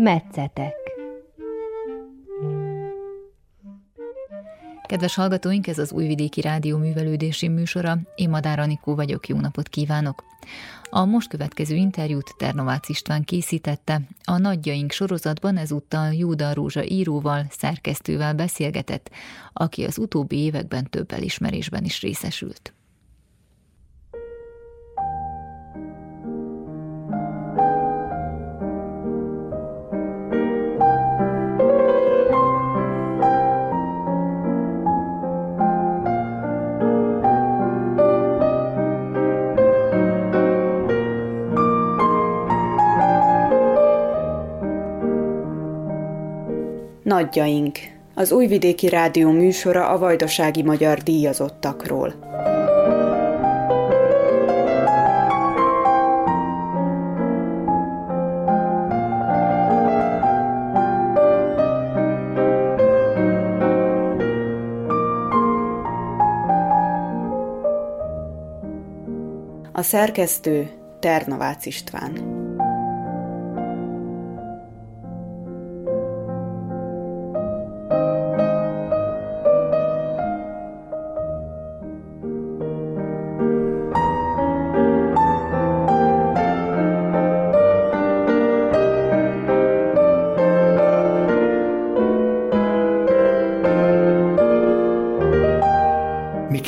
Metszetek Kedves hallgatóink, ez az Újvidéki Rádió művelődési műsora. Én Madár Anikó vagyok, jó napot kívánok! A most következő interjút Ternovácz István készítette. A Nagyjaink sorozatban ezúttal Júda Rózsa íróval, szerkesztővel beszélgetett, aki az utóbbi években több elismerésben is részesült. Nagyjaink, az Újvidéki Rádió műsora a vajdasági magyar díjazottakról. A szerkesztő Ternavácz István.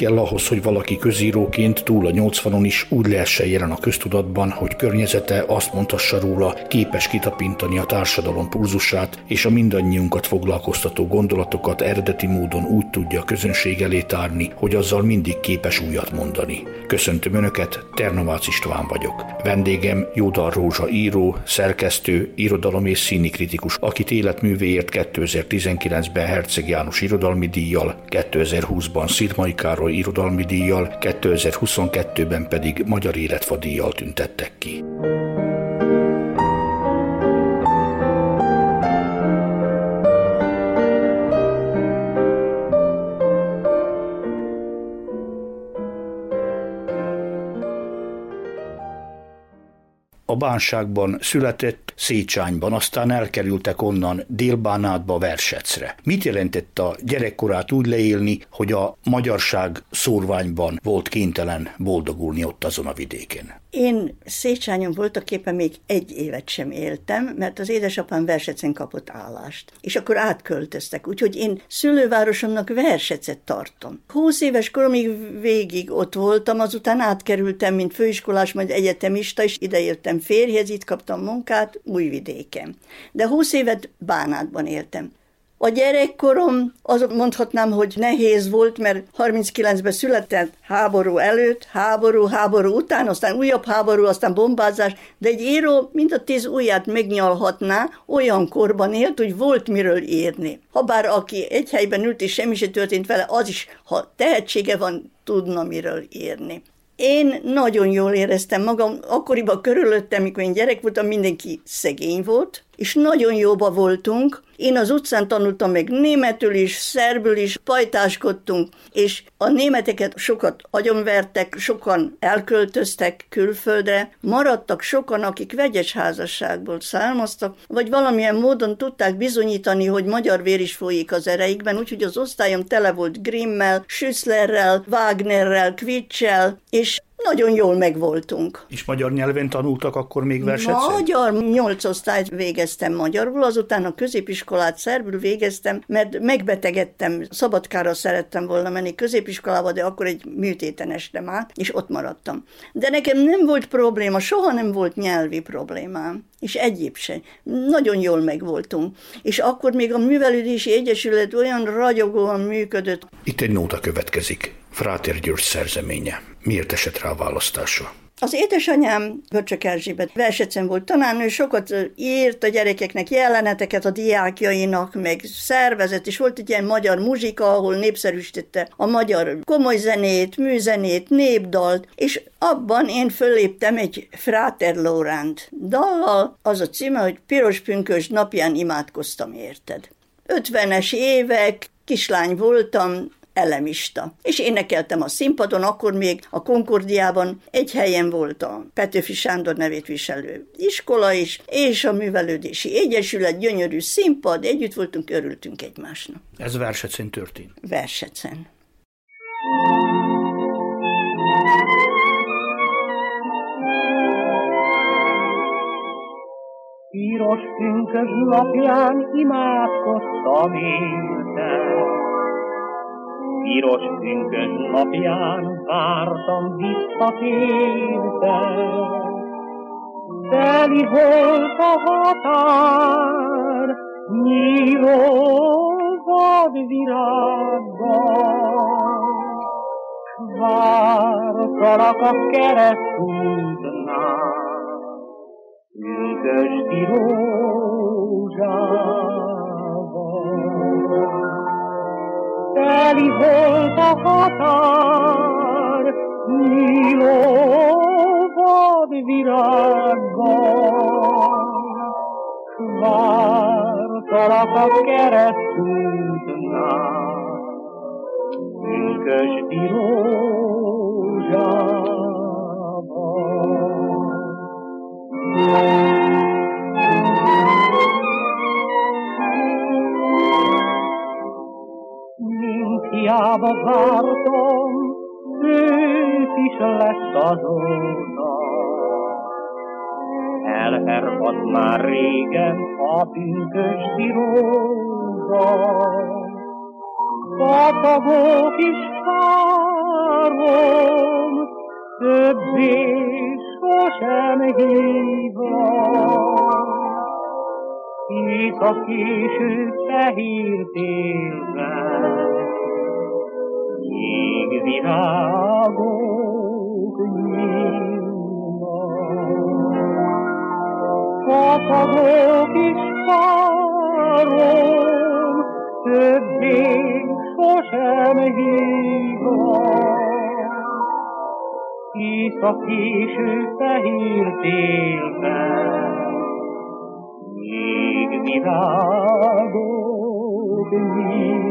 Kell ahhoz, hogy valaki közíróként túl a 80-on is úgy lehessen jelen a köztudatban, hogy környezete azt mondhassa róla, képes kitapintani a társadalom pulzusát, és a mindannyiunkat foglalkoztató gondolatokat eredeti módon úgy tudja a közönség elé tárni, hogy azzal mindig képes újat mondani. Köszöntöm Önöket, Ternovác István vagyok. Vendégem Jódar Rózsa író, szerkesztő, irodalom és színi kritikus, akit életművéért 2019-ben Herceg János irodalmi díjjal, 2020-ban Szirmai Károly Irodalmi Díjjal, 2022-ben pedig Magyar Életfa díjjal tüntettek ki. Bánságban született Szécsányban, aztán elkerültek onnan Délbánátba, Versecre. Mit jelentett a gyerekkorát úgy leélni, hogy a magyarság szórványban volt kénytelen boldogulni ott azon a vidéken? Én Szécsányon voltak éppen még egy évet sem éltem, mert az édesapám Versecen kapott állást. És akkor átköltöztek, úgyhogy én szülővárosomnak Versecet tartom. Húsz éves koromig végig ott voltam, azután átkerültem, mint főiskolás, majd egyetemista, és idejöttem férjhez, itt kaptam munkát Újvidéken. De húsz évet Bánátban éltem. A gyerekkorom, azok mondhatnám, hogy nehéz volt, mert 39-ben született háború előtt, háború, háború után, aztán újabb háború, aztán bombázás, de egy író mind a tíz ujját megnyalhatná, olyan korban élt, hogy volt miről írni. Habár aki egy helyben ült és semmi sem történt vele, az is, ha tehetsége van, tudna miről írni. Én nagyon jól éreztem magam, akkoriban körülöttem, mikor én gyerek voltam, mindenki szegény volt, és nagyon jóba voltunk. Én az utcán tanultam meg németül is, szerbül is, pajtáskodtunk, és a németeket sokat agyonvertek, sokan elköltöztek külföldre, maradtak sokan, akik vegyes házasságból származtak, vagy valamilyen módon tudták bizonyítani, hogy magyar vér is folyik az ereikben, úgyhogy az osztályom tele volt Grimmel, Schüsslerrel, Wagnerrel, Kvitschel, és nagyon jól megvoltunk. És magyar nyelven tanultak akkor még verset? Magyar, nyolc osztályt végeztem magyarul, azután a középiskolát szerbül végeztem, mert megbetegedtem, Szabadkára szerettem volna menni középiskolába, de akkor egy műtéten estem át, és ott maradtam. De nekem nem volt probléma, soha nem volt nyelvi problémám és egyéb se. Nagyon jól megvoltunk. És akkor még a Művelődési Egyesület olyan ragyogóan működött. Itt egy nóta következik. Fráter György szerzeménye. Miért esett rá a választása? Az édesanyám, Börcsök Erzsébet Versecen volt tanárnő, sokat írt a gyerekeknek jeleneteket a diákjainak, meg szervezet, és volt egy ilyen magyar muzsika, ahol népszerűsítette a magyar komoly zenét, műzenét, népdalt, és abban én föléptem egy Fráter Lóránt dallal, az a címe, hogy Piros Pünkös napján imádkoztam érted. 50-es évek, kislány voltam, elemista. És énekeltem a színpadon, akkor még a Konkordiában egy helyen volt a Petőfi Sándor nevét viselő iskola is, és a Művelődési Egyesület, gyönyörű színpad, együtt voltunk, örültünk egymásnak. Ez Versecen történt? Versecen. Piros pünkös napján imádkoztam érte. Piros pünkös napján vártam visszatérte. Teli volt a határ, nyíló vadvirággal. Vártalak a keresztútnál, Üdösti rózsával. Teli volt a határ, nyíló vadvirággal. Vártalak a keresztútnál, Üdösti rózsával. Mint hiába vártam, őt is lesz azóta. Elhervadt már régen a pünkösdi rózsa. Patagok is várom, többé sosem hívom. Itt a késő fehér télben, virágok nyílnak. Patagok is várom, Többé sosem hívom. Hisz a késő fehér télben, Jég virágok többé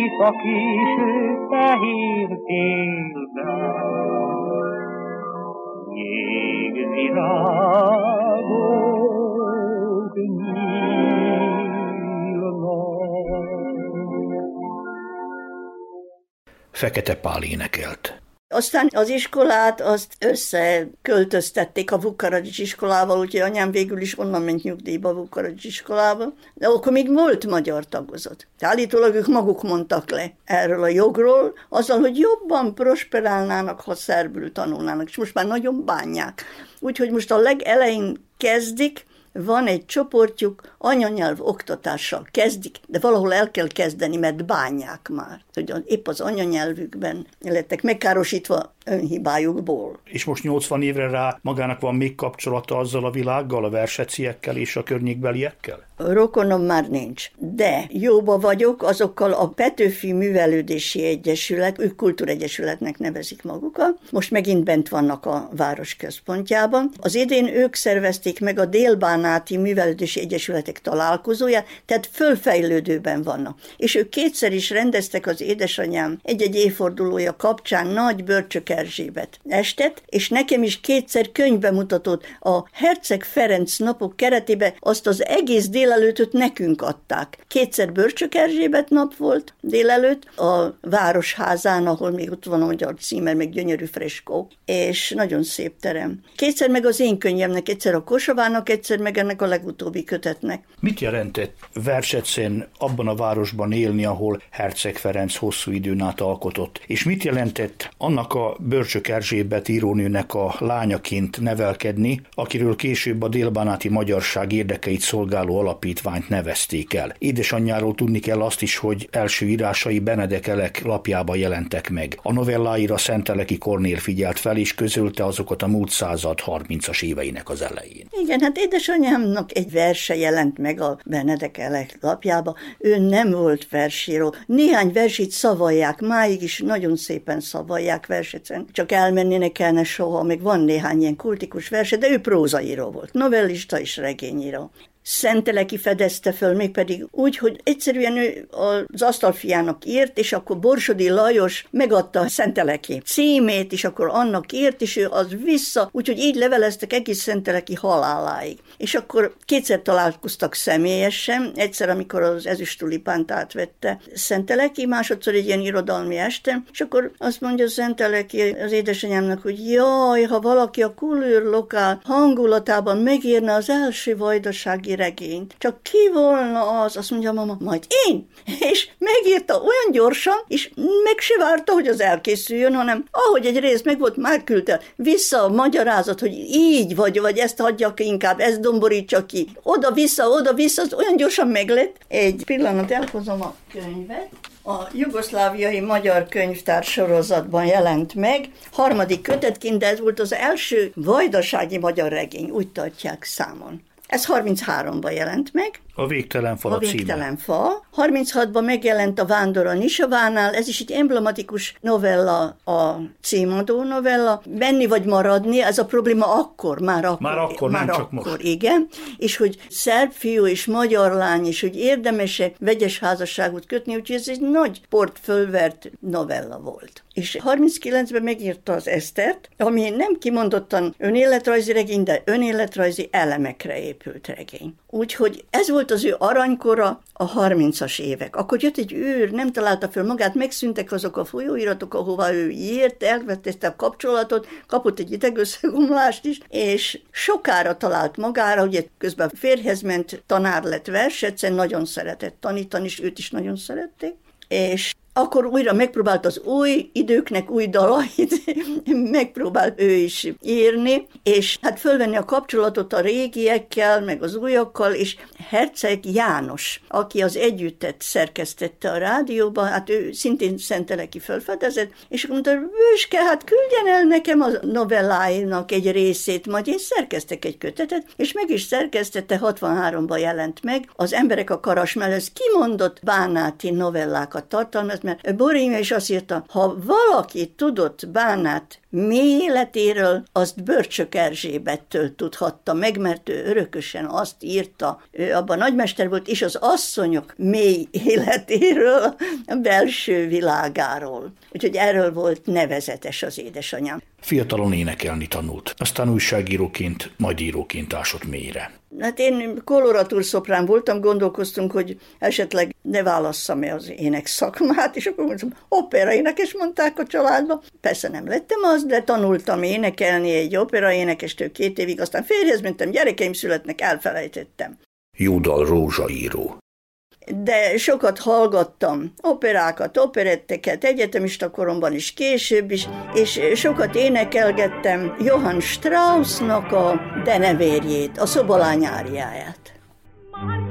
Hisz a késő fehér télben, jég virágok Fekete Pál énekelt. Aztán az iskolát azt összeköltöztették a Vukaradzs iskolával, úgyhogy anyám végül is onnan ment nyugdíjba Vukaradzs iskolába, de akkor még volt magyar tagozat. Állítólag ők maguk mondtak le erről a jogról, azzal, hogy jobban prosperálnának, ha szerbül tanulnának, és most már nagyon bánják. Úgyhogy most a legelején kezdik, van egy csoportjuk, anyanyelv oktatással kezdik, de valahol el kell kezdeni, mert bánják már, hogy épp az anyanyelvükben lettek megkárosítva önhibájukból. És most 80 évre rá magának van még kapcsolata azzal a világgal, a verseciekkel és a környékbeliekkel? Rokonom már nincs, de jóba vagyok azokkal a Petőfi Művelődési Egyesület, ők kultúregyesületnek nevezik magukat, most megint bent vannak a város központjában. Az idén ők szervezték meg a Délbánáti Művelődési Egyesületek találkozóját, tehát fölfejlődőben vannak. És ők kétszer is rendeztek az édesanyám egy-egy évfordulója kapcsán nagy bölcsök Erzsébet estet, és nekem is kétszer könyvbemutatót a Herceg Ferenc napok keretében azt az egész délelőtöt nekünk adták. Kétszer Börcsök Erzsébet nap volt délelőtt a Városházán, ahol még ott van a magyar címer, meg gyönyörű freskó, és nagyon szép terem. Kétszer meg az én könyvemnek, egyszer a Kosavának, egyszer meg ennek a legutóbbi kötetnek. Mit jelentett Versecen abban a városban élni, ahol Herceg Ferenc hosszú időn át alkotott? És mit jelentett annak a Börcsök Erzsébet írónőnek a lányaként nevelkedni, akiről később a délbánáti magyarság érdekeit szolgáló alapítványt nevezték el. Édesanyjáról tudni kell azt is, hogy első írásai Benedekelek lapjába jelentek meg. A novelláira Szenteleki Kornél figyelt fel, és közölte azokat a múlt század 30-as éveinek az elején. Igen, hát édesanyámnak egy verse jelent meg a Benedekelek lapjába. Ő nem volt versíró. Néhány versit szavalják, máig is nagyon szépen szavalják versecen. Csak elmenni ne kellene soha, még van néhány ilyen kultikus verse, de ő prózaíró volt, novellista és regényíró. Szenteleki fedezte föl, mégpedig úgy, hogy egyszerűen ő az asztalfiának írt, és akkor Borsodi Lajos megadta a Szenteleki címét, és akkor annak írt, és ő az vissza, úgyhogy így leveleztek egész Szenteleki haláláig. És akkor kétszer találkoztak személyesen, egyszer, amikor az ezüstulipánt átvette Szenteleki, másodszor egy ilyen irodalmi este, és akkor azt mondja Szenteleki az édesanyámnak, hogy jaj, ha valaki a kulőr lokál hangulatában megírna az első vajdasági regényt. Csak ki volna az? Azt mondja a mama, majd én. És megírta olyan gyorsan, és meg se várta, hogy az elkészüljön, hanem ahogy egy rész meg volt, már küldte vissza a magyarázat, hogy így vagy, vagy ezt hagyjak inkább, ezt domborítsa ki. Oda-vissza, oda-vissza, az olyan gyorsan meglett. Egy pillanat, elhozom a könyvet a jugoszláviai magyar könyvtár sorozatban jelent meg, harmadik kötetként, de ez volt az első vajdasági magyar regény, úgy tartják számon. Ez 33-ban jelent meg. A Végtelen fa a, a Végtelen fa. 36-ban megjelent a Vándor a Nisavánál, ez is egy emblematikus novella, a címadó novella. Menni vagy maradni, ez a probléma akkor, már akkor. Már akkor, már nem akkor, csak most. Igen, és hogy szerb fiú és magyar lány, és hogy érdemes-e vegyes házasságot kötni, úgyhogy ez egy nagy port fölvert novella volt. És 39-ben megírta az Esztert, ami nem kimondottan önéletrajzi regény, de önéletrajzi elemekre épült regény. Úgyhogy ez volt az ő aranykora a 30-as évek. Akkor jött egy űr, nem találta fel magát, megszűntek azok a folyóiratok, ahova ő írt, elvetette a kapcsolatot, kapott egy idegösszegomlást is, és sokára talált magára, ugye közben férhez ment, tanár lett versetszen, nagyon szeretett tanítani, és őt is nagyon szerették, és akkor újra megpróbált az új időknek új dalait, megpróbált ő is írni, és hát fölvenni a kapcsolatot a régiekkel, meg az újakkal, és Herceg János, aki az együttet szerkesztette a rádióban, hát ő szintén Szenteleki fölfedezett, és mondta, Bőske, hát küldjen el nekem a novelláinak egy részét, majd én szerkeztek egy kötetet, és meg is szerkesztette, 63-ban jelent meg, az emberek a karas mellett kimondott bánáti novellákat tartalmaz, mert Borémia is azt írta, ha valaki tudott Bánát mély életéről, azt Börcsök Erzsébettől tudhatta meg, mert ő örökösen azt írta, ő abban nagymester volt, és az asszonyok mély életéről, a belső világáról. Úgyhogy erről volt nevezetes az édesanyám. Fiatalon énekelni tanult, aztán újságíróként, majd íróként ásott mélyre. Hát én koloratúr voltam, gondolkoztunk, hogy esetleg ne válasszam-e az ének szakmát, és akkor mondtam, opera énekes mondták a családba. Persze nem lettem az, de tanultam énekelni egy opera énekestől két évig, aztán férjhez mentem, gyerekeim születnek, elfelejtettem. Júdal rózsaíró de sokat hallgattam operákat, operetteket, egyetemista koromban is, később is, és sokat énekelgettem Johann Straussnak a denevérjét, a szobalányáriáját. Ui,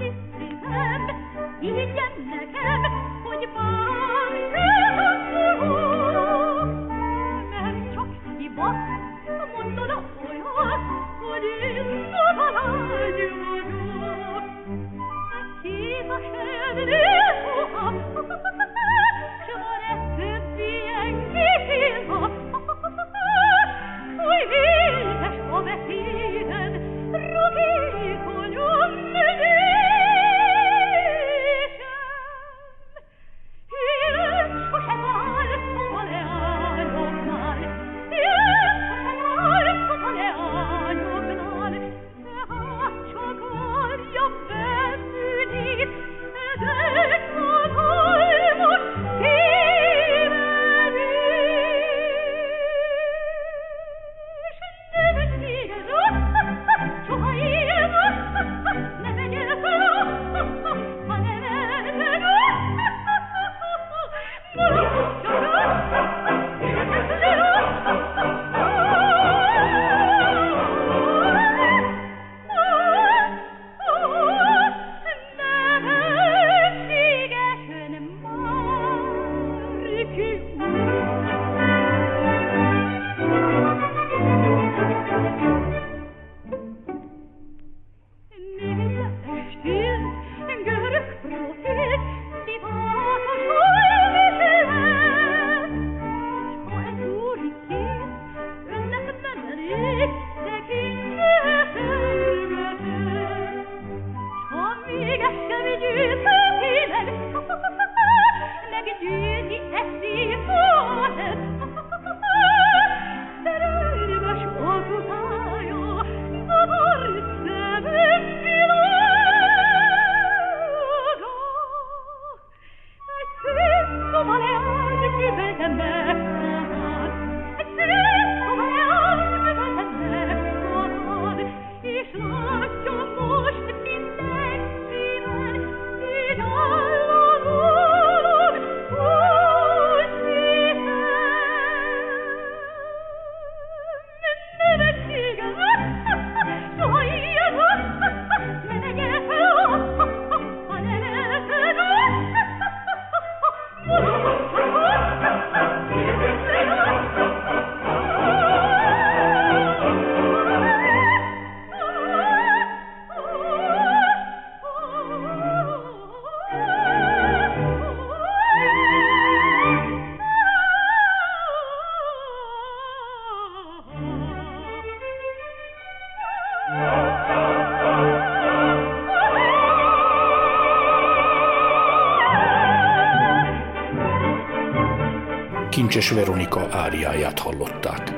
Kincses Veronika áriáját hallották.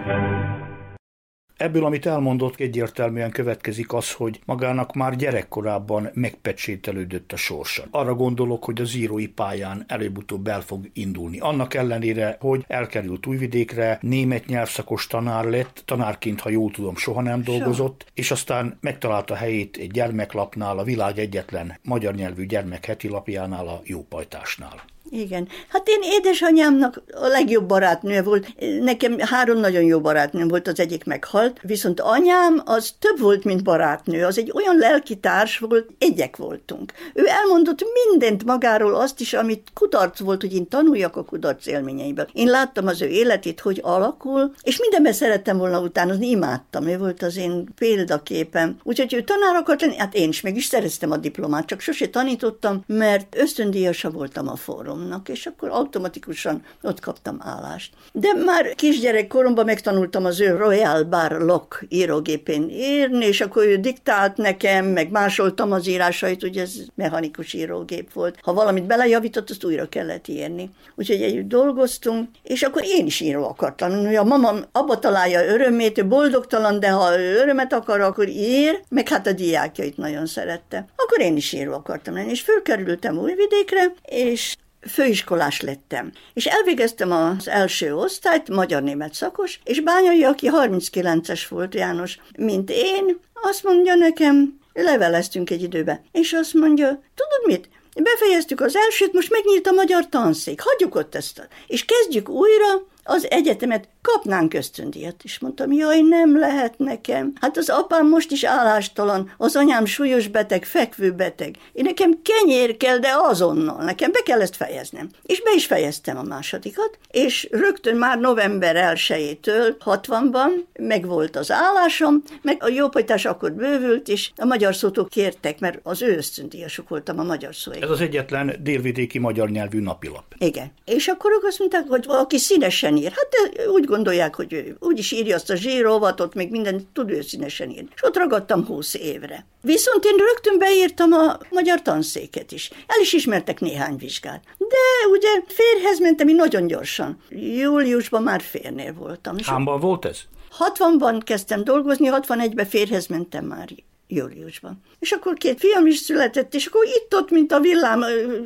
Ebből, amit elmondott, egyértelműen következik az, hogy magának már gyerekkorában megpecsételődött a sorsa. Arra gondolok, hogy az írói pályán előbb-utóbb el fog indulni. Annak ellenére, hogy elkerült Újvidékre, német nyelvszakos tanár lett, tanárként, ha jól tudom, soha nem dolgozott, so. és aztán megtalálta helyét egy gyermeklapnál, a világ egyetlen magyar nyelvű gyermek heti lapjánál, a Jópajtásnál. Igen. Hát én édesanyámnak a legjobb barátnője volt. Nekem három nagyon jó barátnőm volt, az egyik meghalt, viszont anyám az több volt, mint barátnő. Az egy olyan lelkitárs volt, egyek voltunk. Ő elmondott mindent magáról, azt is, amit kudarc volt, hogy én tanuljak a kudarc élményeiből. Én láttam az ő életét, hogy alakul, és mindenben szerettem volna utánozni, imádtam. Ő volt az én példaképem. Úgyhogy ő tanár akart lenni, hát én is meg is szereztem a diplomát, csak sose tanítottam, mert ösztöndíjasa voltam a fórum tanáromnak, és akkor automatikusan ott kaptam állást. De már kisgyerek koromban megtanultam az ő Royal Bar Lock írógépén írni, és akkor ő diktált nekem, meg másoltam az írásait, ugye ez mechanikus írógép volt. Ha valamit belejavított, azt újra kellett írni. Úgyhogy együtt dolgoztunk, és akkor én is író akartam. Hogy a mamam abba találja örömét, ő boldogtalan, de ha örömet akar, akkor ír, meg hát a diákjait nagyon szerette. Akkor én is író akartam lenni, és fölkerültem Újvidékre, és főiskolás lettem. És elvégeztem az első osztályt, magyar-német szakos, és Bányai, aki 39-es volt János, mint én, azt mondja nekem, leveleztünk egy időben, és azt mondja, tudod mit, befejeztük az elsőt, most megnyílt a magyar tanszék, hagyjuk ott ezt, és kezdjük újra az egyetemet kapnánk ösztöndíjat. És mondtam, jaj, nem lehet nekem. Hát az apám most is állástalan, az anyám súlyos beteg, fekvő beteg. Én nekem kenyér kell, de azonnal. Nekem be kell ezt fejeznem. És be is fejeztem a másodikat, és rögtön már november 1-től 60-ban megvolt az állásom, meg a jópajtás akkor bővült, és a magyar szótok kértek, mert az ő ösztöndíjasuk voltam a magyar szó. Ez az egyetlen délvidéki magyar nyelvű napilap. Igen. És akkor ők azt mondták, hogy valaki színesen ír. Hát úgy gondolják, hogy ő úgyis írja azt a zsírovatot, még mindent tud ő színesen írni. És ott ragadtam húsz évre. Viszont én rögtön beírtam a magyar tanszéket is. El is ismertek néhány vizsgát. De ugye férhez mentem én nagyon gyorsan. Júliusban már férnél voltam. Hámban volt ez? 60-ban kezdtem dolgozni, 61-ben férhez mentem már júliusban. És akkor két fiam is született, és akkor itt-ott, mint a villám,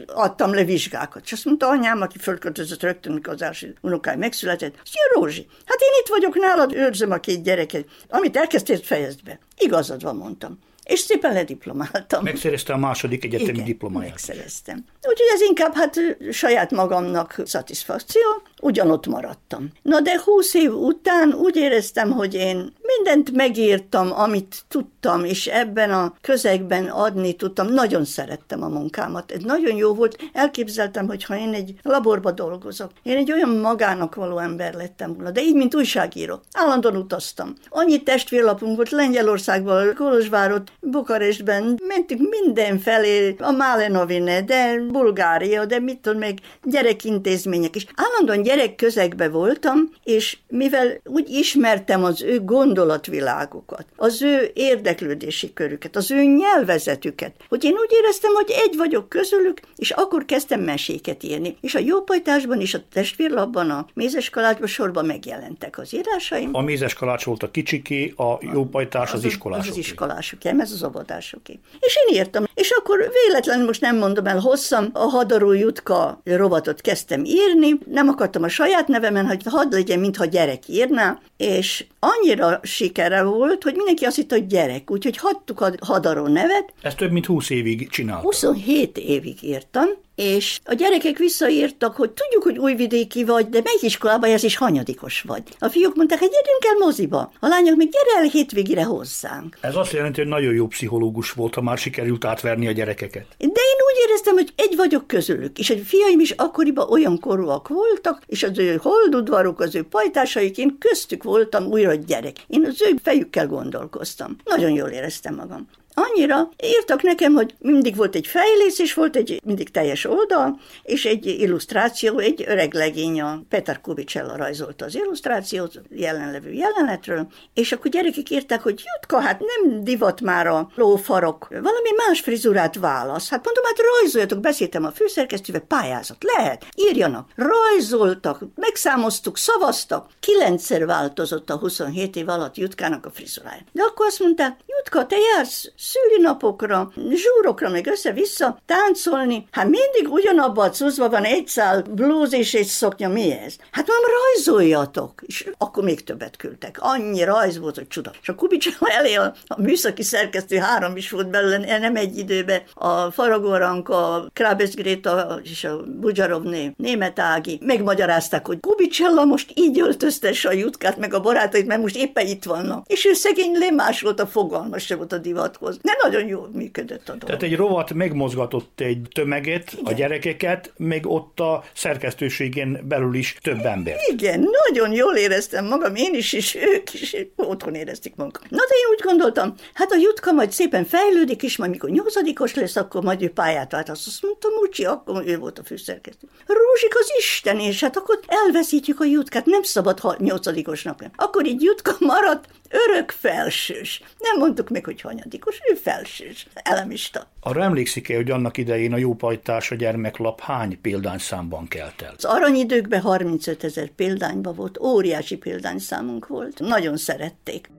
adtam le vizsgákat. És azt mondta anyám, aki fölköltözött rögtön, mikor az első unokáj megszületett, azt mondja, Rózsi, hát én itt vagyok nálad, őrzöm a két gyereket. Amit elkezdtél, fejezd be. Igazad van, mondtam és szépen lediplomáltam. Megszerezte a második egyetemi Igen, diplomáját. megszereztem. Úgyhogy ez inkább hát saját magamnak szatisfakció, ugyanott maradtam. Na de húsz év után úgy éreztem, hogy én mindent megírtam, amit tudtam, és ebben a közegben adni tudtam. Nagyon szerettem a munkámat. Ez nagyon jó volt. Elképzeltem, hogy ha én egy laborba dolgozok, én egy olyan magának való ember lettem volna, de így, mint újságíró. Állandóan utaztam. Annyi testvérlapunk volt Lengyelországban, Kolozsvárot, Bukarestben, mentünk mindenfelé, a Málenovine, de Bulgária, de mit tudom meg, gyerekintézmények is. Állandóan gyerek közegbe voltam, és mivel úgy ismertem az ő gondolatvilágukat, az ő érdeklődési körüket, az ő nyelvezetüket, hogy én úgy éreztem, hogy egy vagyok közülük, és akkor kezdtem meséket írni. És a jópajtásban és a testvérlapban, a mézeskalácsban sorban megjelentek az írásaim. A mézeskalács volt a kicsiké, a jópajtás az, az iskolások. Az iskolások, ez az. És én írtam. És akkor véletlenül most nem mondom el hosszan, a Hadaró Jutka rovatot kezdtem írni, nem akartam a saját nevemen, hogy hadd legyen, mintha gyerek írná, és annyira sikere volt, hogy mindenki azt hitte, hogy gyerek, úgyhogy hagytuk a Hadaró nevet. Ezt több mint 20 évig csináltam. 27 évig írtam, és a gyerekek visszaírtak, hogy tudjuk, hogy újvidéki vagy, de melyik iskolában ez is hanyadikos vagy. A fiúk mondták, hogy gyerünk el moziba. A lányok még gyere el hétvégére hozzánk. Ez azt jelenti, hogy nagyon jó pszichológus volt, ha már sikerült átverni a gyerekeket. De én úgy éreztem, hogy egy vagyok közülük, és a fiaim is akkoriban olyan korúak voltak, és az ő holdudvarok, az ő pajtásaik, én köztük voltam újra gyerek. Én az ő fejükkel gondolkoztam. Nagyon jól éreztem magam. Annyira írtak nekem, hogy mindig volt egy fejlész, és volt egy mindig teljes oldal, és egy illusztráció, egy öreg legény, a Peter Kubicella rajzolta az illusztrációt jelenlevő jelenetről, és akkor gyerekek írták, hogy Jutka, hát nem divat már a lófarok, valami más frizurát válasz. Hát mondom, hát rajzoljatok, beszéltem a főszerkesztővel, pályázat, lehet, írjanak. Rajzoltak, megszámoztuk, szavaztak. Kilencszer változott a 27 év alatt Jutkának a frizurája. De akkor azt mondták, Jutka, te jársz szülinapokra, zsúrokra, meg össze-vissza táncolni. Hát mindig ugyanabba a cuszba van egy szál blúz és egy szoknya, mi ez? Hát már rajzoljatok. És akkor még többet küldtek. Annyi rajz volt, hogy csuda. És a Kubicsa elé a, a műszaki szerkesztő három is volt belőle, nem egy időben. A Faragóranka, a Krábesz Gréta és a Bujarovné, német Ági megmagyarázták, hogy Kubicsella most így öltöztesse a jutkát, meg a barátait, mert most éppen itt vannak. És ő szegény lemás volt a fogalmas, se volt a divathoz. Nem nagyon jól működött a dolog. Tehát egy rovat megmozgatott egy tömeget, Igen. a gyerekeket, még ott a szerkesztőségén belül is több ember. Igen, nagyon jól éreztem magam, én is, és ők is otthon érezték magukat. Na de én úgy gondoltam, hát a Jutka majd szépen fejlődik, és majd mikor nyolcadikos lesz, akkor majd ő pályát vált. Azt mondtam, Mucsi, akkor ő volt a főszerkesztő. Rózsik az Isten, és hát akkor elveszítjük a Jutkát, nem szabad ha nyolcadikosnak. Akkor így Jutka maradt, örök felsős. Nem mondtuk meg, hogy hanyadikos, ő felsős, elemista. Arra emlékszik-e, hogy annak idején a Jópajtás a gyermeklap hány példányszámban kelt el? Az aranyidőkben 35 ezer példányban volt, óriási példányszámunk volt. Nagyon szerették.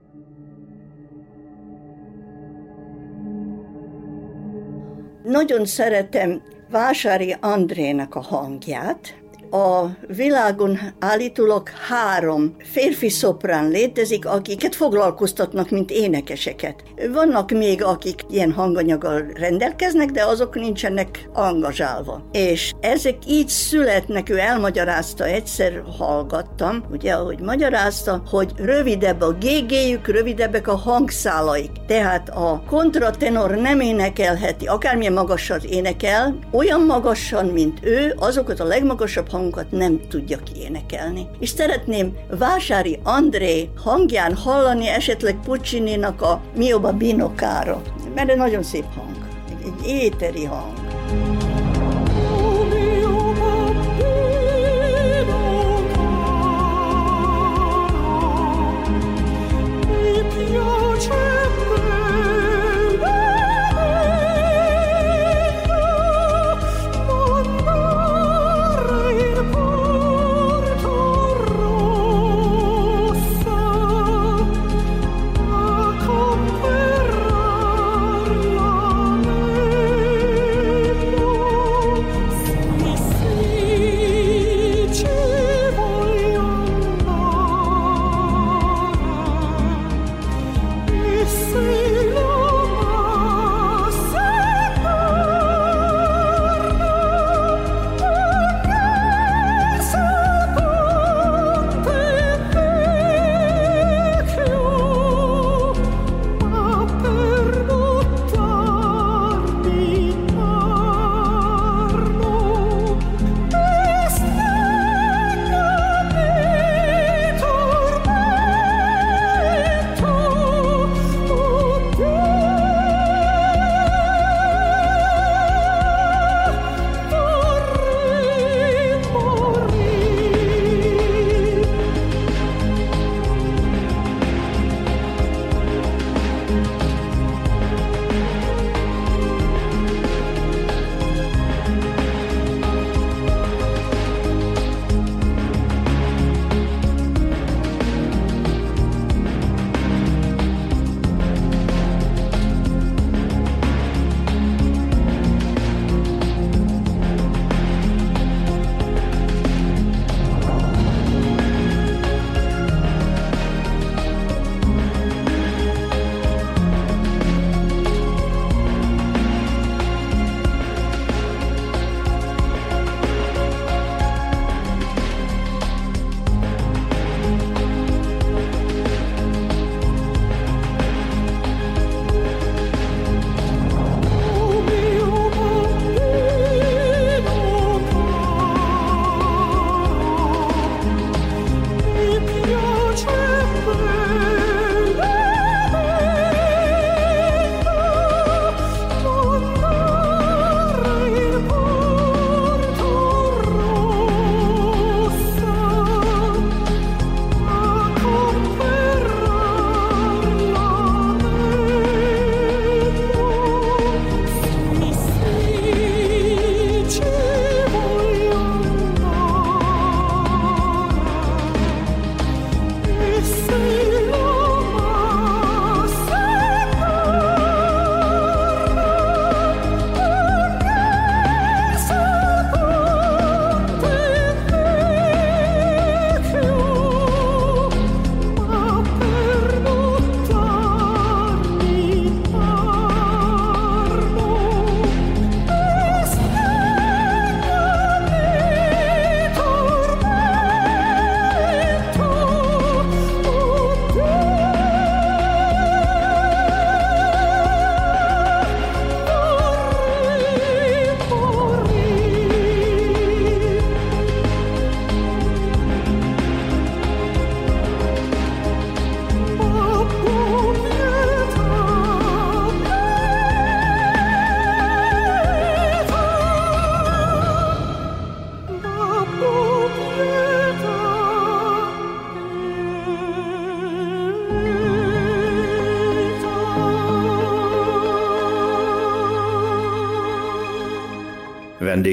Nagyon szeretem Vásári Andrének a hangját, a világon állítólag három férfi szoprán létezik, akiket foglalkoztatnak, mint énekeseket. Vannak még, akik ilyen hanganyaggal rendelkeznek, de azok nincsenek angazsálva. És ezek így születnek, ő elmagyarázta, egyszer hallgattam, ugye, ahogy magyarázta, hogy rövidebb a gégéjük, rövidebbek a hangszálaik. Tehát a kontratenor nem énekelheti, akármilyen magasan énekel, olyan magasan, mint ő, azokat a legmagasabb hangokat nem tudja kiénekelni. És szeretném Vásári André hangján hallani esetleg Puccini-nak a Mio Babino Caro, mert egy nagyon szép hang, egy éteri hang.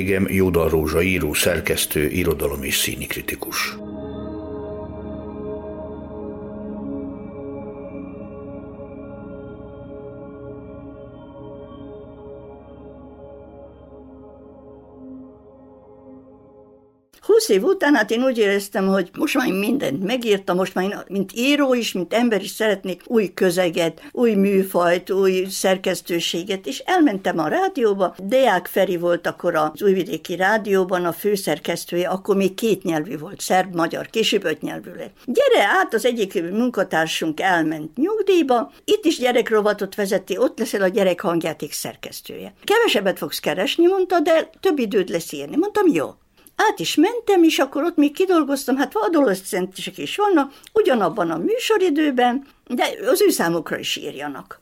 Vendégem Jóda Rózsa író, szerkesztő, irodalom és színikritikus. Kritikus. Húsz év után hát én úgy éreztem, hogy most már mindent megírtam, most már én, mint író is, mint ember is szeretnék új közeget, új műfajt, új szerkesztőséget, és elmentem a rádióba. Deák Feri volt akkor az Újvidéki Rádióban a főszerkesztője, akkor még két nyelvű volt, szerb, magyar, később öt nyelvű lett. Gyere át, az egyik munkatársunk elment nyugdíjba, itt is gyerekrovatot vezeti, ott leszel a gyerek hangjáték szerkesztője. Kevesebbet fogsz keresni, mondta, de több időt lesz írni. Mondtam, jó át is mentem, és akkor ott még kidolgoztam, hát adoleszcentesek is vannak, ugyanabban a műsoridőben, de az ő számukra is írjanak.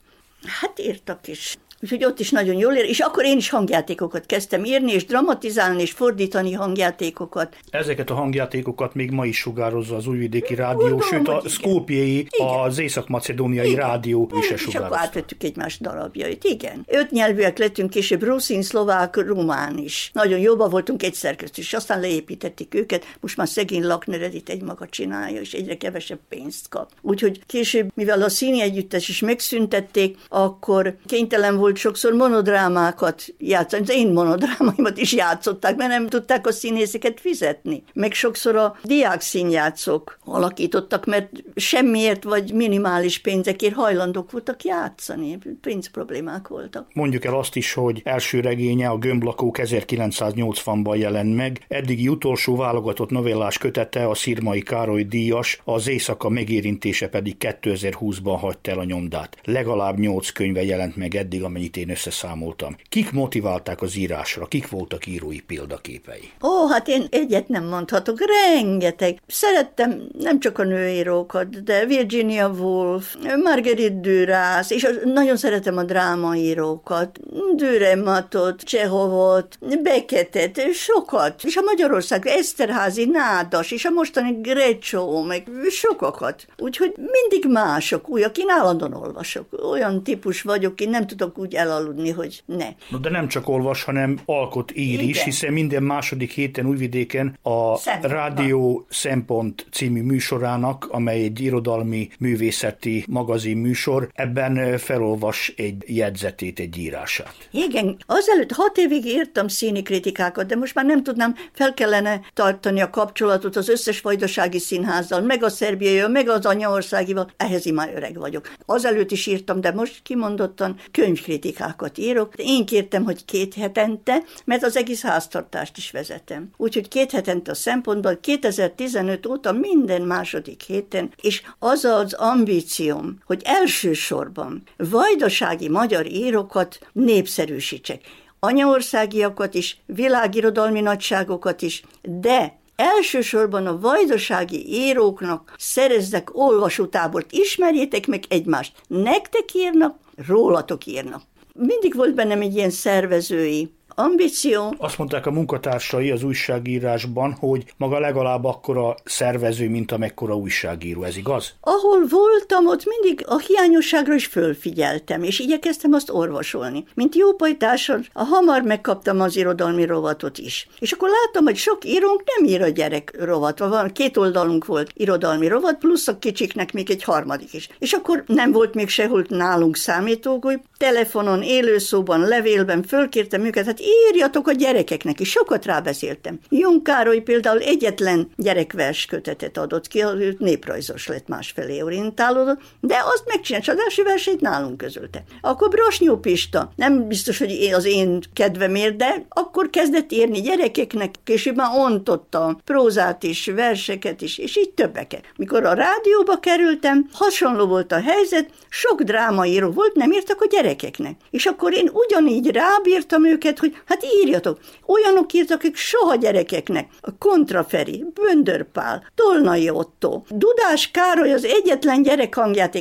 Hát írtak is. Úgyhogy ott is nagyon jól ér, és akkor én is hangjátékokat kezdtem írni, és dramatizálni, és fordítani hangjátékokat. Ezeket a hangjátékokat még ma is sugározza az Újvidéki Rádió, Gondolom, sőt a Skópiai, az Észak-Macedóniai Rádió is és sugározza. akkor átvettük egymás darabjait, igen. Öt nyelvűek lettünk később, ruszin, szlovák, rumán is. Nagyon jobban voltunk egyszer közt, és aztán leépítették őket, most már szegény Lakner Edith egymaga csinálja, és egyre kevesebb pénzt kap. Úgyhogy később, mivel a színi együttes is megszüntették, akkor kénytelen volt volt sokszor monodrámákat játszani. Az én monodrámaimat is játszották, mert nem tudták a színészeket fizetni. Meg sokszor a diák színjátszók alakítottak, mert semmiért vagy minimális pénzekért hajlandók voltak játszani. Pénz problémák voltak. Mondjuk el azt is, hogy első regénye a Gömblakók 1980-ban jelent meg, eddigi utolsó válogatott novellás kötete a Szirmai Károly díjas, az éjszaka megérintése pedig 2020-ban hagyta el a nyomdát. Legalább nyolc könyve jelent meg eddig, amely amennyit én összeszámoltam. Kik motiválták az írásra, kik voltak írói példaképei? Ó, hát én egyet nem mondhatok, rengeteg. Szerettem nem csak a nőírókat, de Virginia Woolf, Marguerite Duras, és nagyon szeretem a drámaírókat, Dürematot, Csehovot, Beckettet, sokat. És a Magyarország Eszterházi, Nádas, és a mostani Grecsó, meg sokakat. Úgyhogy mindig mások, újak, én állandóan olvasok. Olyan típus vagyok, én nem tudok úgy úgy elaludni, hogy ne. No, de nem csak olvas, hanem alkot ír Igen. is, hiszen minden második héten Újvidéken a Szempont. Rádió Szempont című műsorának, amely egy irodalmi művészeti magazin műsor, ebben felolvas egy jegyzetét, egy írását. Igen, azelőtt hat évig írtam színi kritikákat, de most már nem tudnám, fel kellene tartani a kapcsolatot az összes vajdasági színházzal, meg a szerbiai, meg az anyaországival, ehhez már öreg vagyok. Azelőtt is írtam, de most kimondottan könyvkritikákat kritikákat írok. Én kértem, hogy két hetente, mert az egész háztartást is vezetem. Úgyhogy két hetente a szempontból 2015 óta minden második héten, és az az ambícióm, hogy elsősorban vajdasági magyar írókat népszerűsítsek anyaországiakat is, világirodalmi nagyságokat is, de elsősorban a vajdasági íróknak szerezzek olvasótábort, ismerjétek meg egymást. Nektek írnak, rólatok írnak mindig volt bennem egy ilyen szervezői ambíció. Azt mondták a munkatársai az újságírásban, hogy maga legalább akkora szervező, mint amekkora újságíró. Ez igaz? Ahol voltam, ott mindig a hiányosságra is fölfigyeltem, és igyekeztem azt orvosolni. Mint jó pajtáson, a hamar megkaptam az irodalmi rovatot is. És akkor láttam, hogy sok írónk nem ír a gyerek rovat. Van két oldalunk volt irodalmi rovat, plusz a kicsiknek még egy harmadik is. És akkor nem volt még sehol nálunk számítógép, telefonon, élőszóban, levélben fölkértem őket, hát írjatok a gyerekeknek is, sokat rábeszéltem. Jung Károly például egyetlen gyerekvers kötetet adott ki, ő néprajzos lett másfelé orientálódott, de azt megcsinált, az első versét nálunk közölte. Akkor Brosnyó Pista, nem biztos, hogy az én kedvemért, de akkor kezdett írni gyerekeknek, később már ontotta prózát is, verseket is, és így többeket. Mikor a rádióba kerültem, hasonló volt a helyzet, sok drámaíró volt, nem írtak a gyerekeknek. És akkor én ugyanígy rábírtam őket, hogy Hát írjatok. Olyanok írtak, akik soha gyerekeknek. A Kontraferi, Böndörpál, Tolnai Otto, Dudás Károly az egyetlen gyerek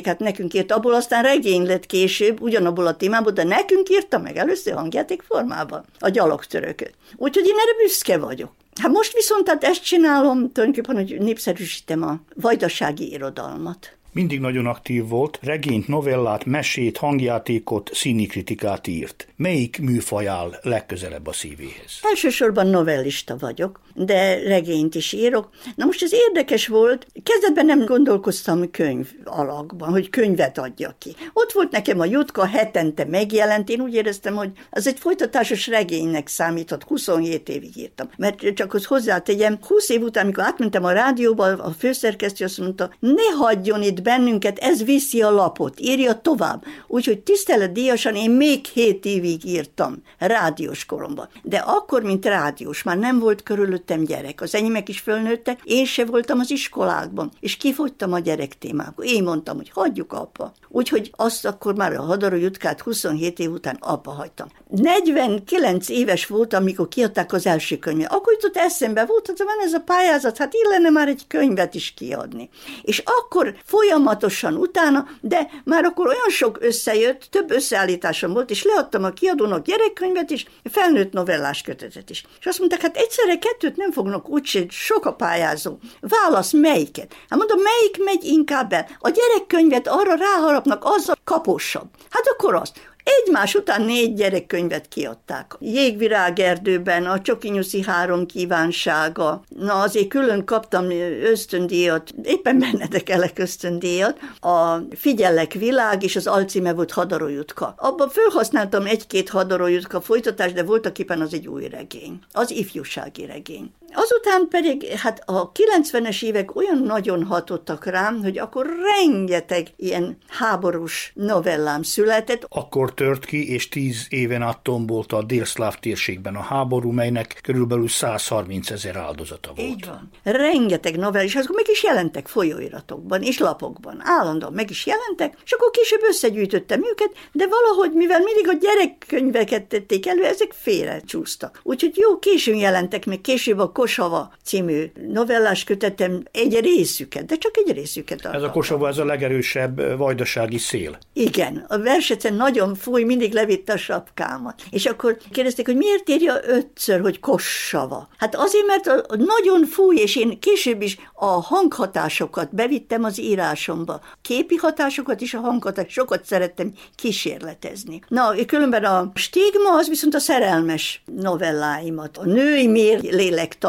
hát nekünk írt, abból aztán regény lett később, ugyanabból a témából, de nekünk írta meg először hangjáték formában a gyalogtörököt. Úgyhogy én erre büszke vagyok. Hát most viszont hát ezt csinálom, tulajdonképpen, hogy népszerűsítem a vajdasági irodalmat. Mindig nagyon aktív volt, regényt, novellát, mesét, hangjátékot, színi kritikát írt. Melyik műfaj áll legközelebb a szívéhez? Elsősorban novellista vagyok, de regényt is írok. Na most ez érdekes volt, kezdetben nem gondolkoztam könyv alakban, hogy könyvet adja ki. Ott volt nekem a Jutka, hetente megjelent, én úgy éreztem, hogy az egy folytatásos regénynek számított, 27 évig írtam. Mert csak hogy hozzátegyem, 20 év után, amikor átmentem a rádióba, a főszerkesztő azt mondta, ne hagyjon itt bennünket, ez viszi a lapot, írja tovább. Úgyhogy tiszteletdíjasan én még 7 évig írtam rádiós koromban. De akkor, mint rádiós, már nem volt körülöttem gyerek. Az enyémek is fölnőttek, én se voltam az iskolákban, és kifogytam a gyerek témából. Én mondtam, hogy hagyjuk apa. Úgyhogy azt akkor már a Hadaró Jutkát 27 év után apa hagytam. 49 éves voltam, amikor kiadták az első könyvet. Akkor jutott eszembe, volt, hogy van ez a pályázat, hát illene már egy könyvet is kiadni. És akkor folyamatosan utána, de már akkor olyan sok összejött, több összeállításom volt, és leadtam a kiadónak gyerekkönyvet is, felnőtt novellás kötetet is. És azt mondták, hát egyszerre kettőt nem fognak úgyse, sok a pályázó. Válasz melyiket? Hát mondom, melyik megy inkább el? A gyerekkönyvet arra ráharapnak, az a kaposabb. Hát akkor azt. Egymás után négy gyerekkönyvet kiadták. Jégvirágerdőben, a Csokinyuszi három kívánsága. Na azért külön kaptam ösztöndíjat, éppen bennedek elek ösztöndíjat. A Figyellek világ és az alcíme volt Hadarojutka. Abban felhasználtam egy-két Hadarojutka folytatást, de voltak éppen az egy új regény. Az ifjúsági regény. Azután pedig, hát a 90-es évek olyan nagyon hatottak rám, hogy akkor rengeteg ilyen háborús novellám született. Akkor tört ki, és tíz éven át tombolt a délszláv térségben a háború, melynek körülbelül 130 ezer áldozata volt. Így van. Rengeteg novell, és azok meg is jelentek folyóiratokban és lapokban. Állandóan meg is jelentek, és akkor később összegyűjtöttem őket, de valahogy, mivel mindig a gyerekkönyveket tették elő, ezek félre csúsztak. Úgyhogy jó, későn jelentek, meg később a Kosava című novellás kötetem egy részüket, de csak egy részüket. Ez a Kosava, ez a legerősebb vajdasági szél. Igen, a versecen nagyon fúj, mindig levitte a sapkámat. És akkor kérdezték, hogy miért írja ötször, hogy Kossava? Hát azért, mert nagyon fúj, és én később is a hanghatásokat bevittem az írásomba. Képi hatásokat is, a hanghatásokat sokat szerettem kísérletezni. Na, különben a stigma az viszont a szerelmes novelláimat, a női mér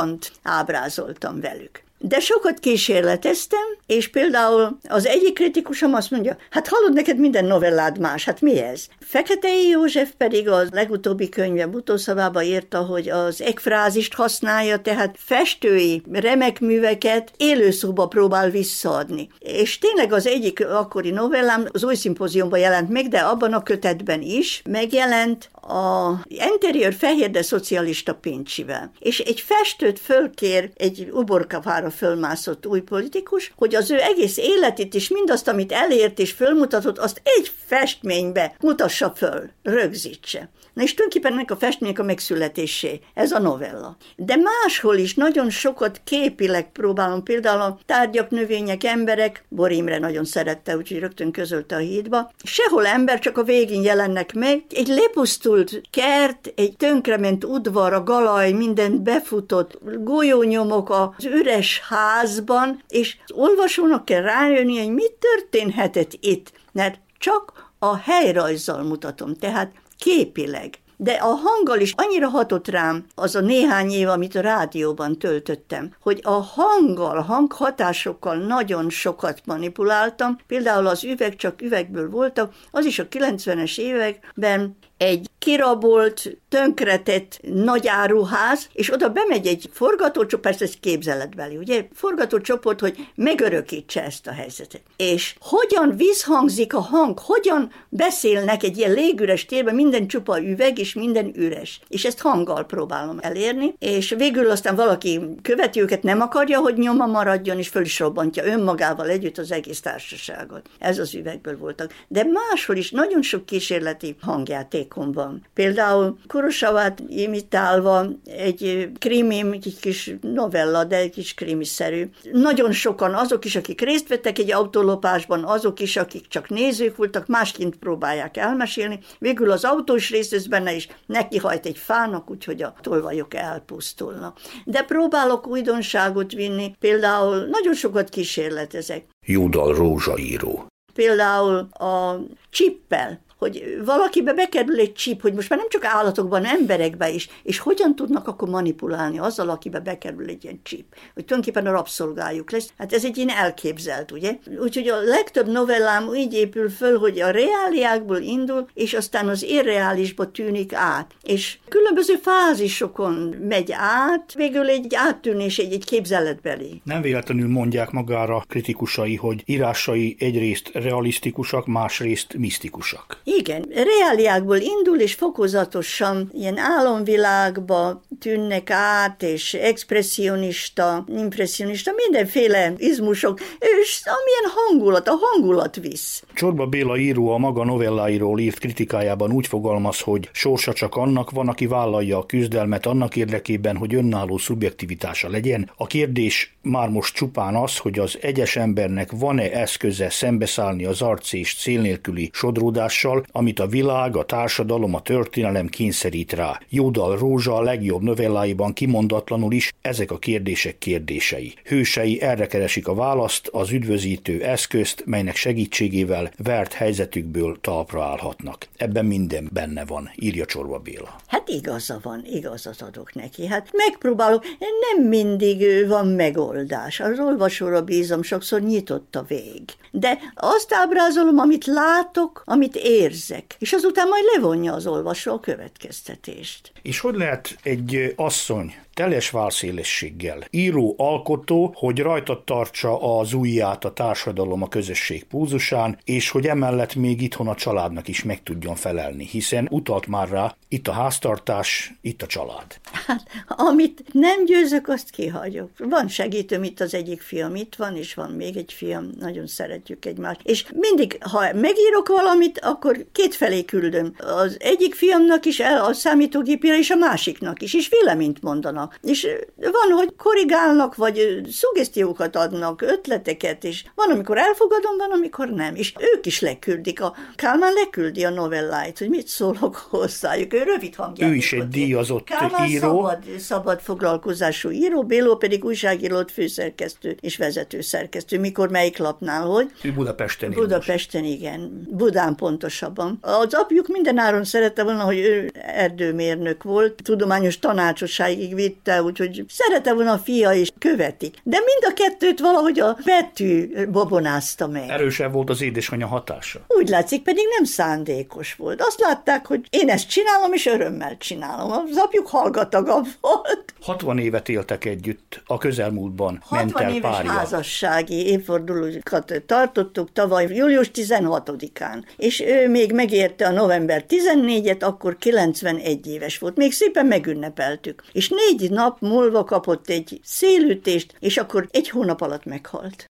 lélektant ábrázoltam velük. De sokat kísérleteztem, és például az egyik kritikusom azt mondja, hát hallod, neked minden novellád más, hát mi ez? Feketei József pedig a legutóbbi könyve utószavába írta, hogy az ekfrázist használja, tehát festői remek műveket élőszóba próbál visszaadni. És tényleg az egyik akkori novellám az új szimpóziumban jelent meg, de abban a kötetben is megjelent a interior fehér, de szocialista pincsivel. És egy festőt fölkér egy uborkavára fölmászott új politikus, hogy az ő egész életét és mindazt, amit elért és fölmutatott, azt egy festménybe mutassa föl, rögzítse. Na és tulajdonképpen ennek a festmények a megszületésé. Ez a novella. De máshol is nagyon sokat képileg próbálom, például a tárgyak, növények, emberek, Borimre nagyon szerette, úgyhogy rögtön közölte a hídba. Sehol ember, csak a végén jelennek meg. Egy lepusztult kert, egy tönkrement udvar, a galaj, minden befutott, golyónyomok az üres házban, és az olvasónak kell rájönni, hogy mit történhetett itt, mert csak a helyrajzzal mutatom, tehát képileg. De a hanggal is annyira hatott rám az a néhány év, amit a rádióban töltöttem, hogy a hanggal, hanghatásokkal nagyon sokat manipuláltam. Például az üveg csak üvegből voltak, az is a 90-es években egy kirabolt, tönkretett nagyáruház, és oda bemegy egy forgatócsoport, persze ez képzeletbeli, ugye? Forgatócsoport, hogy megörökítse ezt a helyzetet. És hogyan visszhangzik a hang, hogyan beszélnek egy ilyen légüres térben, minden csupa üveg, és minden üres. És ezt hanggal próbálom elérni, és végül aztán valaki követi őket, nem akarja, hogy nyoma maradjon, és föl is robbantja önmagával együtt az egész társaságot. Ez az üvegből voltak. De máshol is nagyon sok kísérleti hangjáték játékom van. Például Kurosavát imitálva egy krimim, egy kis novella, de egy kis krimiszerű. Nagyon sokan, azok is, akik részt vettek egy autólopásban, azok is, akik csak nézők voltak, másként próbálják elmesélni. Végül az autós rész benne is nekihajt egy fának, úgyhogy a tolvajok elpusztulnak. De próbálok újdonságot vinni, például nagyon sokat kísérletezek. Júdal rózsaíró. Például a csippel hogy valakibe bekerül egy csíp, hogy most már nem csak állatokban, emberekbe is, és hogyan tudnak akkor manipulálni azzal, akibe bekerül egy ilyen csíp, hogy tulajdonképpen a rabszolgájuk lesz. Hát ez egy ilyen elképzelt, ugye? Úgyhogy a legtöbb novellám úgy épül föl, hogy a reáliákból indul, és aztán az irreálisba tűnik át. És különböző fázisokon megy át, végül egy áttűnés, egy, egy képzeletbeli. Nem véletlenül mondják magára kritikusai, hogy írásai egyrészt realisztikusak, másrészt misztikusak. Igen, reáliákból indul, és fokozatosan ilyen álomvilágba tűnnek át, és expressionista, impressionista, mindenféle izmusok, és amilyen hangulat, a hangulat visz. Csorba Béla író a maga novelláiról írt kritikájában úgy fogalmaz, hogy sorsa csak annak van, aki vállalja a küzdelmet annak érdekében, hogy önálló szubjektivitása legyen. A kérdés már most csupán az, hogy az egyes embernek van-e eszköze szembeszállni az arc és cél nélküli sodródással, amit a világ, a társadalom, a történelem kényszerít rá. Jódal Rózsa a legjobb novelláiban kimondatlanul is ezek a kérdések kérdései. Hősei erre keresik a választ, az üdvözítő eszközt, melynek segítségével vert helyzetükből talpra állhatnak. Ebben minden benne van, írja Csorba Béla. Hát igaza van, igazat adok neki. Hát megpróbálok, nem mindig van megoldás. Az olvasóra bízom, sokszor nyitott a vég. De azt ábrázolom, amit látok, amit érzek, és azután majd levonja az olvasó a következtetést. És hogy lehet egy asszony teles válszélességgel. Író alkotó, hogy rajta tartsa az ujját a társadalom a közösség púzusán, és hogy emellett még itthon a családnak is meg tudjon felelni, hiszen utalt már rá, itt a háztartás, itt a család. Hát, amit nem győzök, azt kihagyok. Van segítőm, itt az egyik fiam itt van, és van még egy fiam, nagyon szeretjük egymást. És mindig, ha megírok valamit, akkor kétfelé küldöm. Az egyik fiamnak is el a számítógépére, és a másiknak is, és véleményt mondanak vannak. És van, hogy korrigálnak, vagy szugesztiókat adnak, ötleteket, és van, amikor elfogadom, van, amikor nem. És ők is leküldik. A Kálmán leküldi a novelláit, hogy mit szólok hozzájuk. Ő rövid hangját. Ő is egy díjazott Kálmán író. Szabad, szabad foglalkozású író, Béló pedig újságírót főszerkesztő és vezető szerkesztő. Mikor melyik lapnál, hogy? Ő Budapesten él Budapesten, igen. Budán pontosabban. Az apjuk mindenáron szerette volna, hogy ő erdőmérnök volt, tudományos tanácsosságig vitt vitte, úgyhogy szerette volna a fia is követik. De mind a kettőt valahogy a betű babonázta meg. Erősebb volt az édesanyja hatása. Úgy látszik, pedig nem szándékos volt. Azt látták, hogy én ezt csinálom, és örömmel csinálom. Az apjuk hallgatagabb volt. 60 évet éltek együtt a közelmúltban. 60 ment el éves párja. házassági évfordulókat tartottuk tavaly július 16-án, és ő még megérte a november 14-et, akkor 91 éves volt. Még szépen megünnepeltük. És négy nap múlva kapott egy szélütést, és akkor egy hónap alatt meghalt.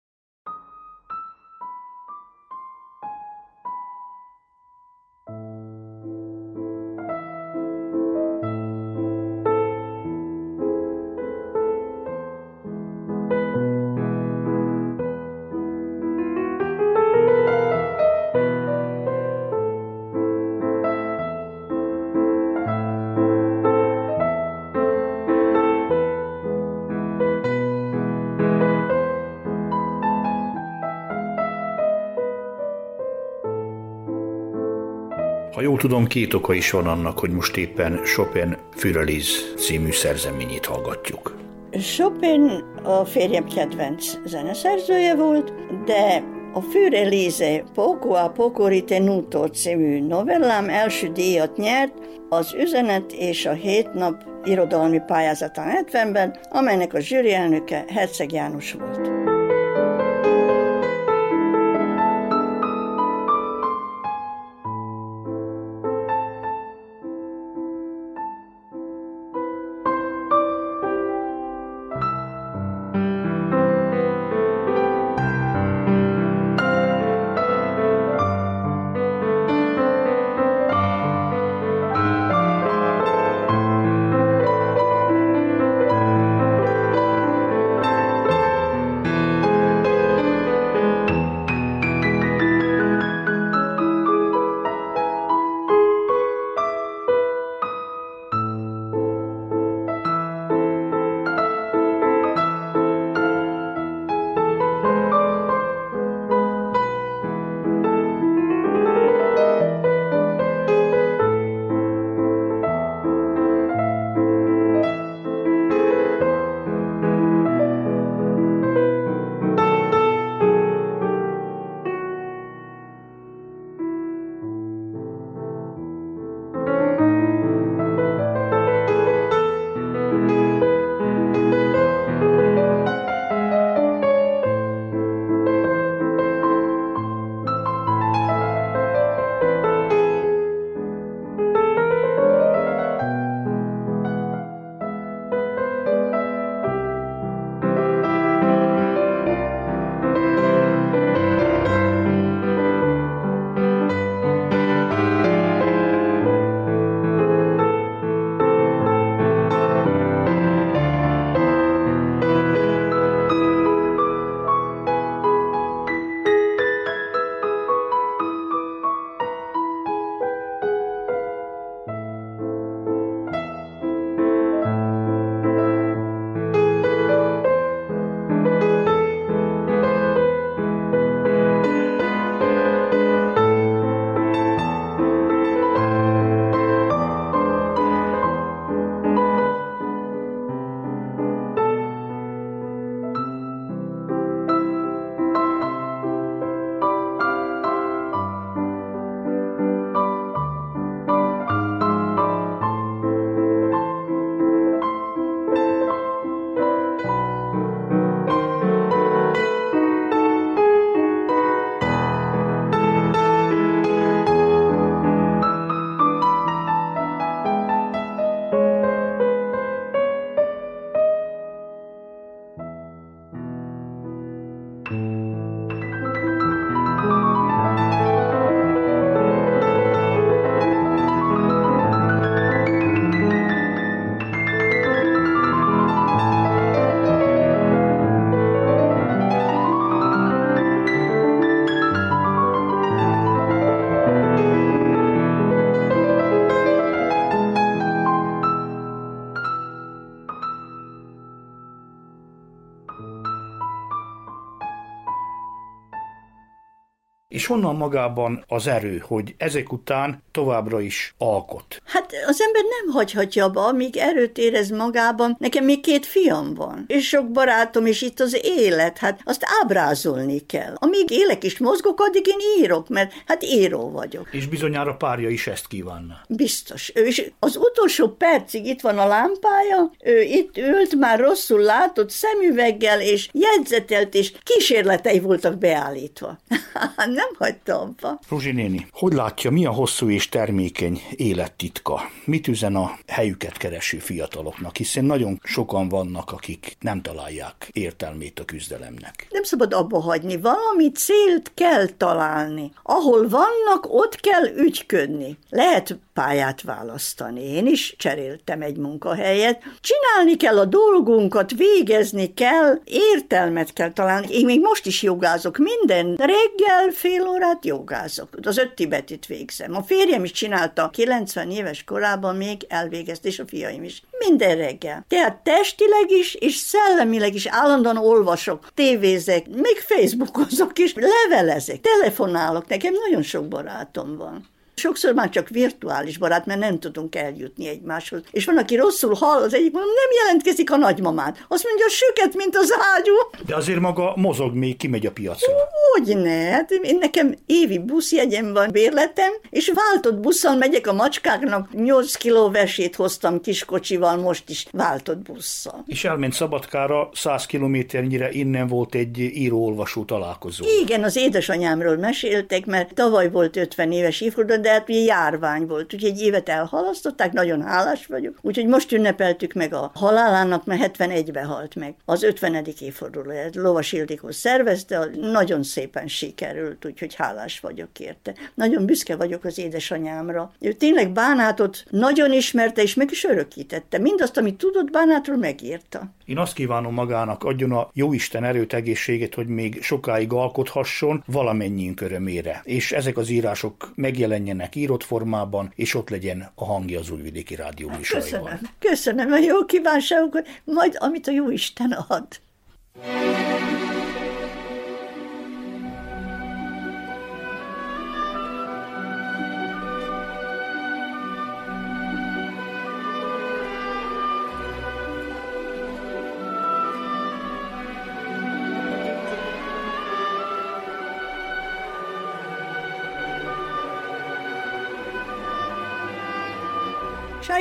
Tudom, két oka is van annak, hogy most éppen Chopin Füreliz című szerzeményét hallgatjuk. Chopin a férjem kedvenc zeneszerzője volt, de a Fürelize Poco a Poco Ritenuto című novellám első díjat nyert az Üzenet és a Hét Nap irodalmi pályázatán 70-ben, amelynek a zsűri elnöke Herceg János volt. És honnan magában az erő, hogy ezek után továbbra is alkot? Hát az ember nem hagyhatja abba, amíg erőt érez magában. Nekem még két fiam van, és sok barátom, és itt az élet, hát azt ábrázolni kell. Amíg élek és mozgok, addig én írok, mert hát író vagyok. És bizonyára párja is ezt kívánna. Biztos. Ő is az utolsó percig itt van a lámpája, ő itt ült, már rosszul látott szemüveggel, és jegyzetelt, és kísérletei voltak beállítva. nem hagyta abba. Ruzsi néni, hogy látja, mi a hosszú és termékeny élettitka? Mit üzen a helyüket kereső fiataloknak, hiszen nagyon sokan vannak, akik nem találják értelmét a küzdelemnek. Nem szabad abba hagyni, valami célt kell találni. Ahol vannak, ott kell ügyködni. Lehet pályát választani. Én is cseréltem egy munkahelyet. Csinálni kell a dolgunkat, végezni kell, értelmet kell találni. Én még most is jogázok. Minden reggel fél órát jogázok. Az öt tibetit végzem. A férjem is csinálta 90 éves korában még elvégezte, és a fiaim is. Minden reggel. Tehát testileg is, és szellemileg is állandóan olvasok, tévézek, még Facebookozok is, levelezek, telefonálok. Nekem nagyon sok barátom van. Sokszor már csak virtuális barát, mert nem tudunk eljutni egymáshoz. És van, aki rosszul hall, az egyik mondom, nem jelentkezik a nagymamád. Azt mondja, süket, mint az ágyú. De azért maga mozog még, kimegy a piacra. Hogy ne? Hát én nekem évi buszjegyem van, bérletem, és váltott busszal megyek a macskáknak. 8 kiló vesét hoztam kiskocsival, most is váltott busszal. És elment Szabadkára, 100 kilométernyire innen volt egy író-olvasó találkozó. Igen, az édesanyámról meséltek, mert tavaly volt 50 éves évforduló, de hát ugye járvány volt, úgyhogy egy évet elhalasztották, nagyon hálás vagyok. Úgyhogy most ünnepeltük meg a halálának, mert 71-ben halt meg. Az 50. évfordulóját Lovas Ildikó szervezte, nagyon szépen sikerült, úgyhogy hálás vagyok érte. Nagyon büszke vagyok az édesanyámra. Ő tényleg Bánátot nagyon ismerte, és meg is örökítette. Mindazt, amit tudott Bánátról, megírta. Én azt kívánom magának, adjon a jóisten erőt, egészséget, hogy még sokáig alkothasson valamennyiünk örömére. És ezek az írások megjelenjenek írott formában, és ott legyen a hangja az újvidéki rádió műsoraiban. Köszönöm. Köszönöm a jó kívánságokat, majd amit a jó Isten ad.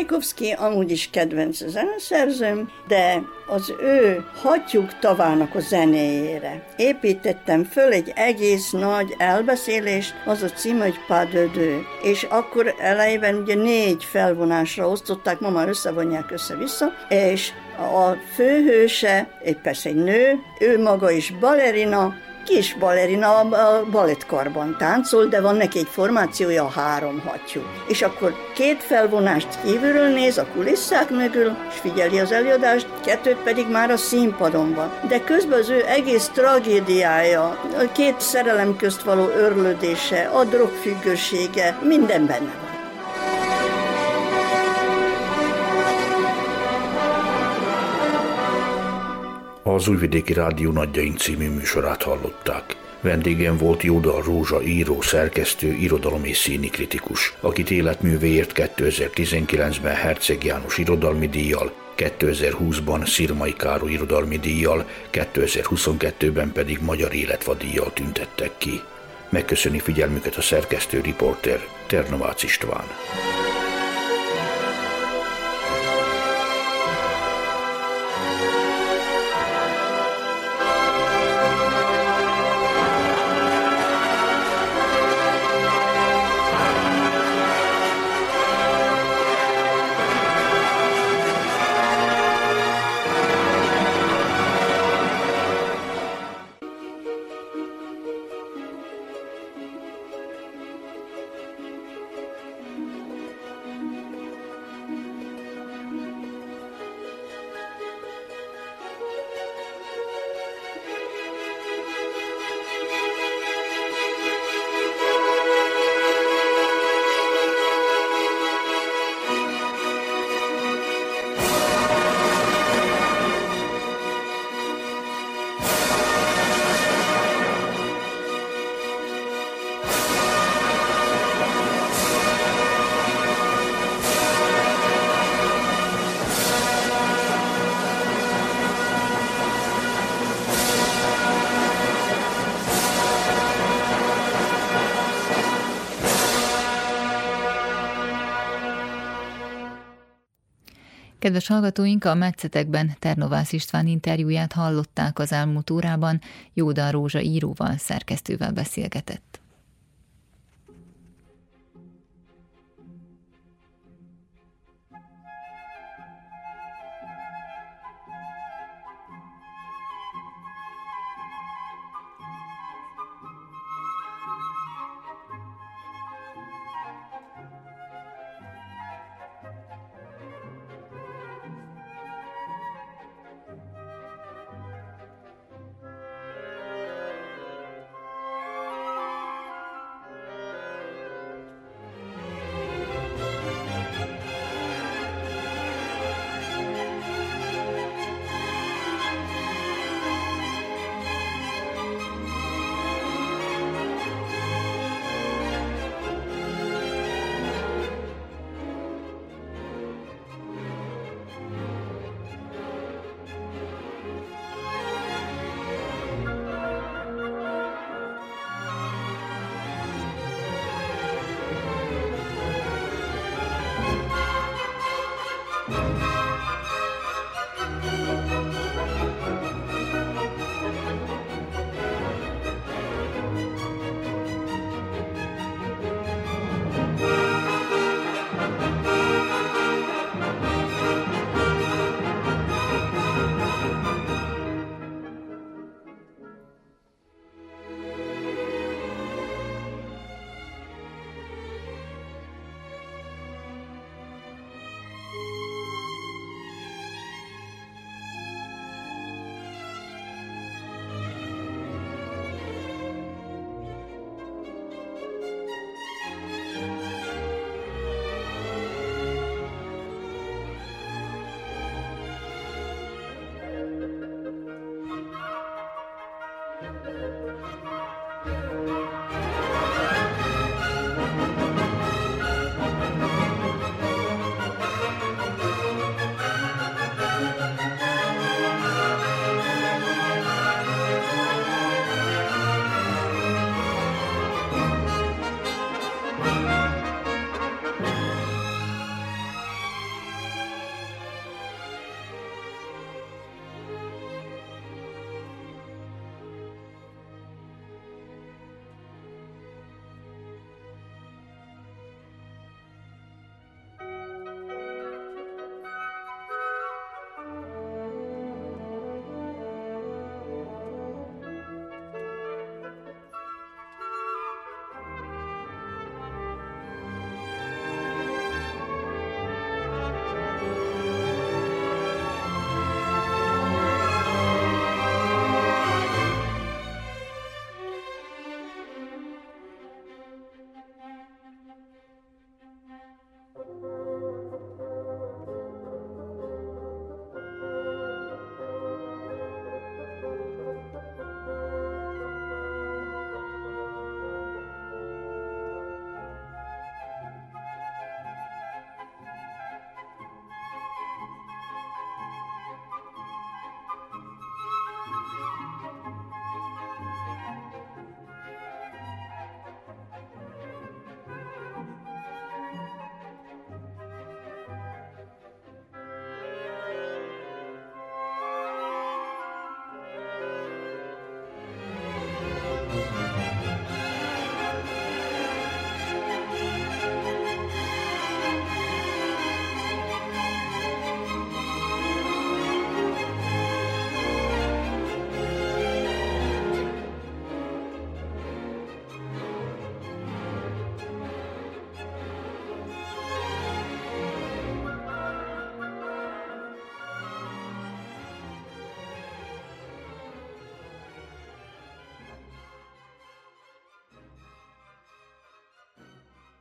Csajkovszki amúgy is kedvenc zeneszerzőm, de az ő hatjuk tavának a zenéjére építettem föl egy egész nagy elbeszélést, az a cím, hogy Padödő. És akkor elejében ugye négy felvonásra osztották, ma már összevonják össze-vissza, és a főhőse, egy persze egy nő, ő maga is balerina, kis balerina a balettkarban táncol, de van neki egy formációja, három hattyú. És akkor két felvonást kívülről néz a kulisszák mögül, és figyeli az előadást, kettőt pedig már a színpadon van. De közben az ő egész tragédiája, a két szerelem közt való örlődése, a drogfüggősége, minden benne van. Az Újvidéki Rádió Nagyjaink című műsorát hallották. Vendégem volt Jódal Rózsa író, szerkesztő, irodalom és színi kritikus, akit életművéért 2019-ben Herceg János irodalmi díjjal, 2020-ban Szirmai Károly irodalmi díjjal, 2022-ben pedig Magyar Életvadíjjal tüntettek ki. Megköszöni figyelmüket a szerkesztő riporter Ternovács István. Kedves hallgatóink, a Metszetekben Ternovász István interjúját hallották az elmúlt órában, Jóda Rózsa íróval, szerkesztővel beszélgetett.